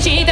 じで